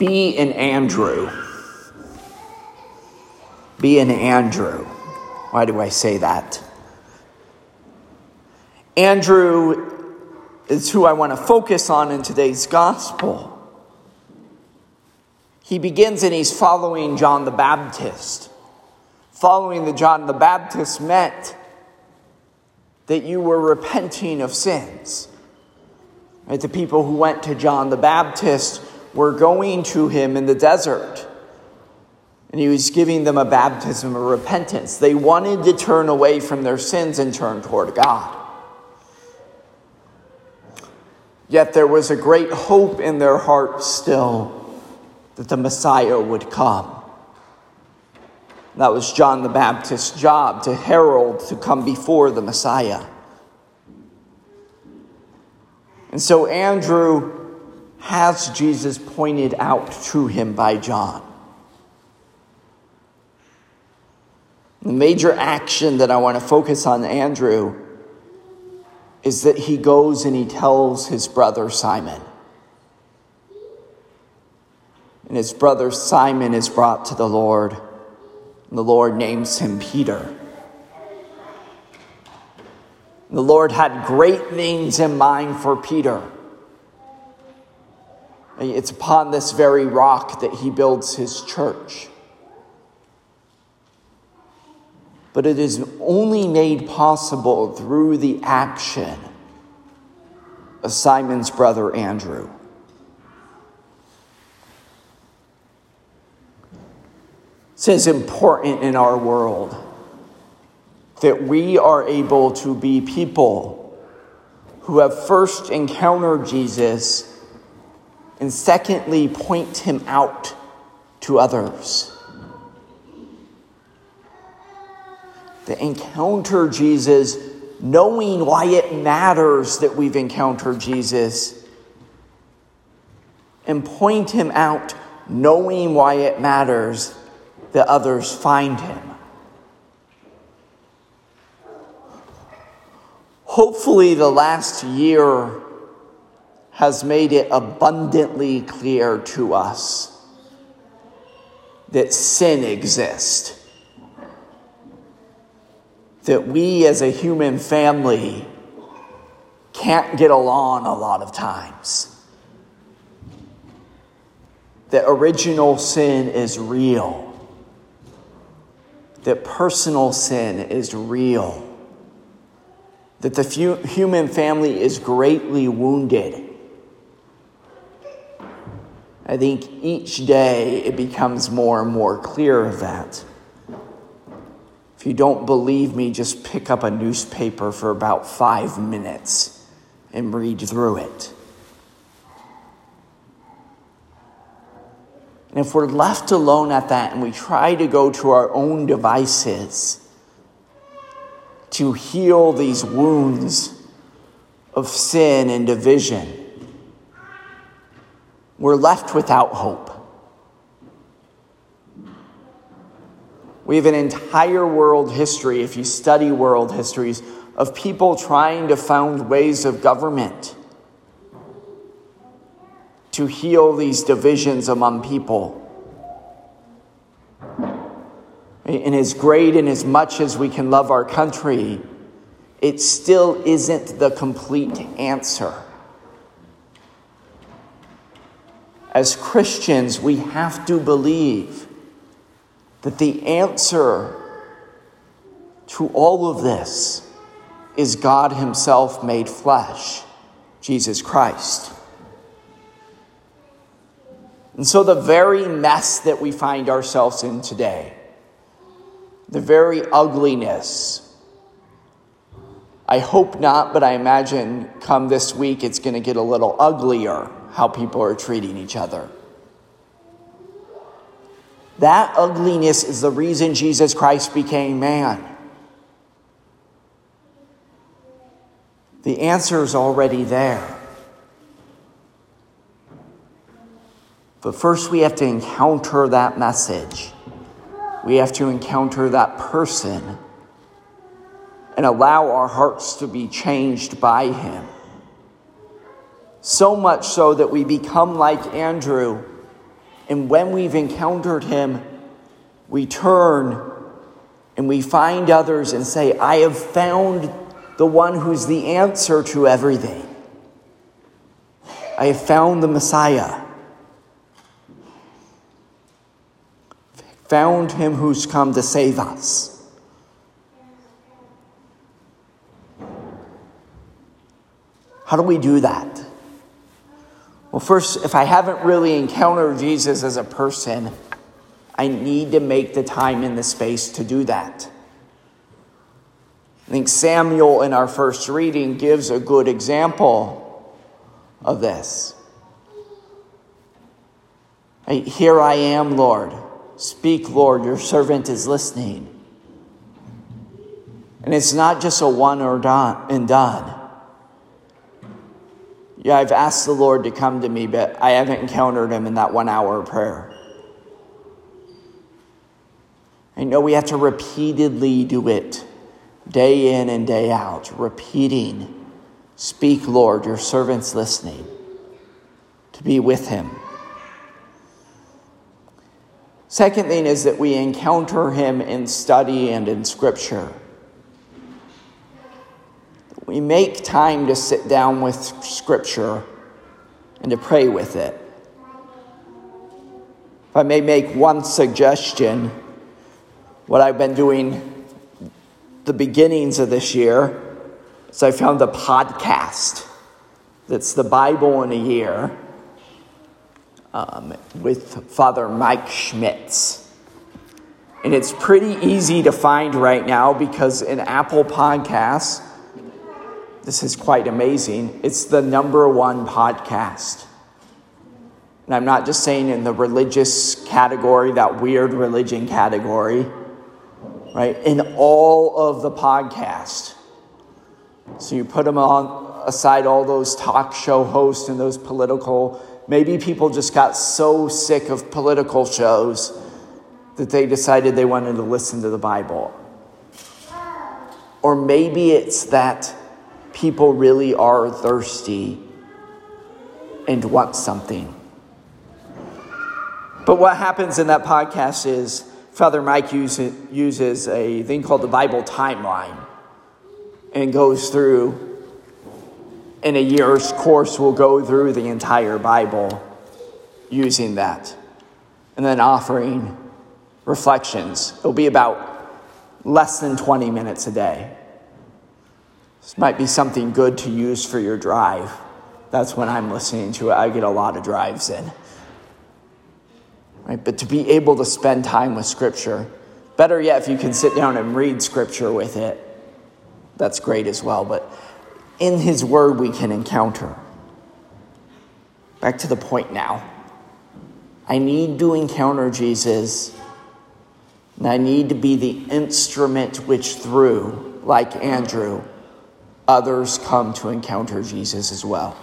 Be an Andrew. Be an Andrew. Why do I say that? Andrew is who I want to focus on in today's gospel. He begins and he's following John the Baptist. Following the John the Baptist meant that you were repenting of sins. Right? The people who went to John the Baptist were going to him in the desert. And he was giving them a baptism of repentance. They wanted to turn away from their sins and turn toward God. Yet there was a great hope in their hearts still that the Messiah would come. That was John the Baptist's job to herald to come before the Messiah. And so Andrew has Jesus pointed out to him by John. The major action that I want to focus on Andrew is that he goes and he tells his brother Simon and his brother Simon is brought to the Lord. And the Lord names him Peter. The Lord had great things in mind for Peter. It's upon this very rock that he builds his church. But it is only made possible through the action of Simon's brother Andrew. It is important in our world that we are able to be people who have first encountered Jesus and secondly point him out to others. To encounter Jesus knowing why it matters that we've encountered Jesus and point him out knowing why it matters that others find him. Hopefully, the last year has made it abundantly clear to us that sin exists. That we as a human family can't get along a lot of times. That original sin is real that personal sin is real, that the human family is greatly wounded. I think each day it becomes more and more clear of that. If you don't believe me, just pick up a newspaper for about five minutes and read through it. And if we're left alone at that and we try to go to our own devices to heal these wounds of sin and division, we're left without hope. We have an entire world history, if you study world histories, of people trying to find ways of government to heal these divisions among people. And as great and as much as we can love our country, it still isn't the complete answer. As Christians, we have to believe that the answer to all of this is God Himself made flesh, Jesus Christ. And so, the very mess that we find ourselves in today, the very ugliness, I hope not, but I imagine come this week it's going to get a little uglier how people are treating each other. That ugliness is the reason Jesus Christ became man. The answer is already there. But first, we have to encounter that message. We have to encounter that person and allow our hearts to be changed by him. So much so that we become like Andrew And when we've encountered him, we turn and we find others and say, I have found the one who's the answer to everything. I have found the Messiah. Found him who's come to save us. How do we do that? Well, first, if I haven't really encountered Jesus as a person, I need to make the time and the space to do that. I think Samuel in our first reading gives a good example of this. Here I am, Lord. Speak, Lord, your servant is listening. And it's not just a one or done and done. Yeah, I've asked the Lord to come to me, but I haven't encountered him in that one hour of prayer. I know we have to repeatedly do it, day in and day out, repeating, Speak, Lord, your servant's listening, to be with him. Second thing is that we encounter him in study and in scripture. We make time to sit down with scripture and to pray with it. If I may make one suggestion, what I've been doing the beginnings of this year is I found a podcast that's the Bible in a year um, with Father Mike Schmitz. And it's pretty easy to find right now because in Apple Podcasts, this is quite amazing. It's the number one podcast. And I'm not just saying in the religious category, that weird religion category right? In all of the podcast. So you put them on aside all those talk show hosts and those political. Maybe people just got so sick of political shows that they decided they wanted to listen to the Bible. Or maybe it's that people really are thirsty and want something. But what happens in that podcast is Father Mike uses, a thing called the Bible timeline and goes through, in a year's course, we'll go through the entire Bible using that and then offering reflections. It'll be about less than 20 minutes a day. This might be something good to use for your drive. That's when I'm listening to it. I get a lot of drives in right? But to be able to spend time with Scripture, better yet, if you can sit down and read Scripture with it, that's great as well. But in His Word, we can encounter. Back to the point now. I need to encounter Jesus, and I need to be the instrument which, through, like Andrew, others come to encounter Jesus as well.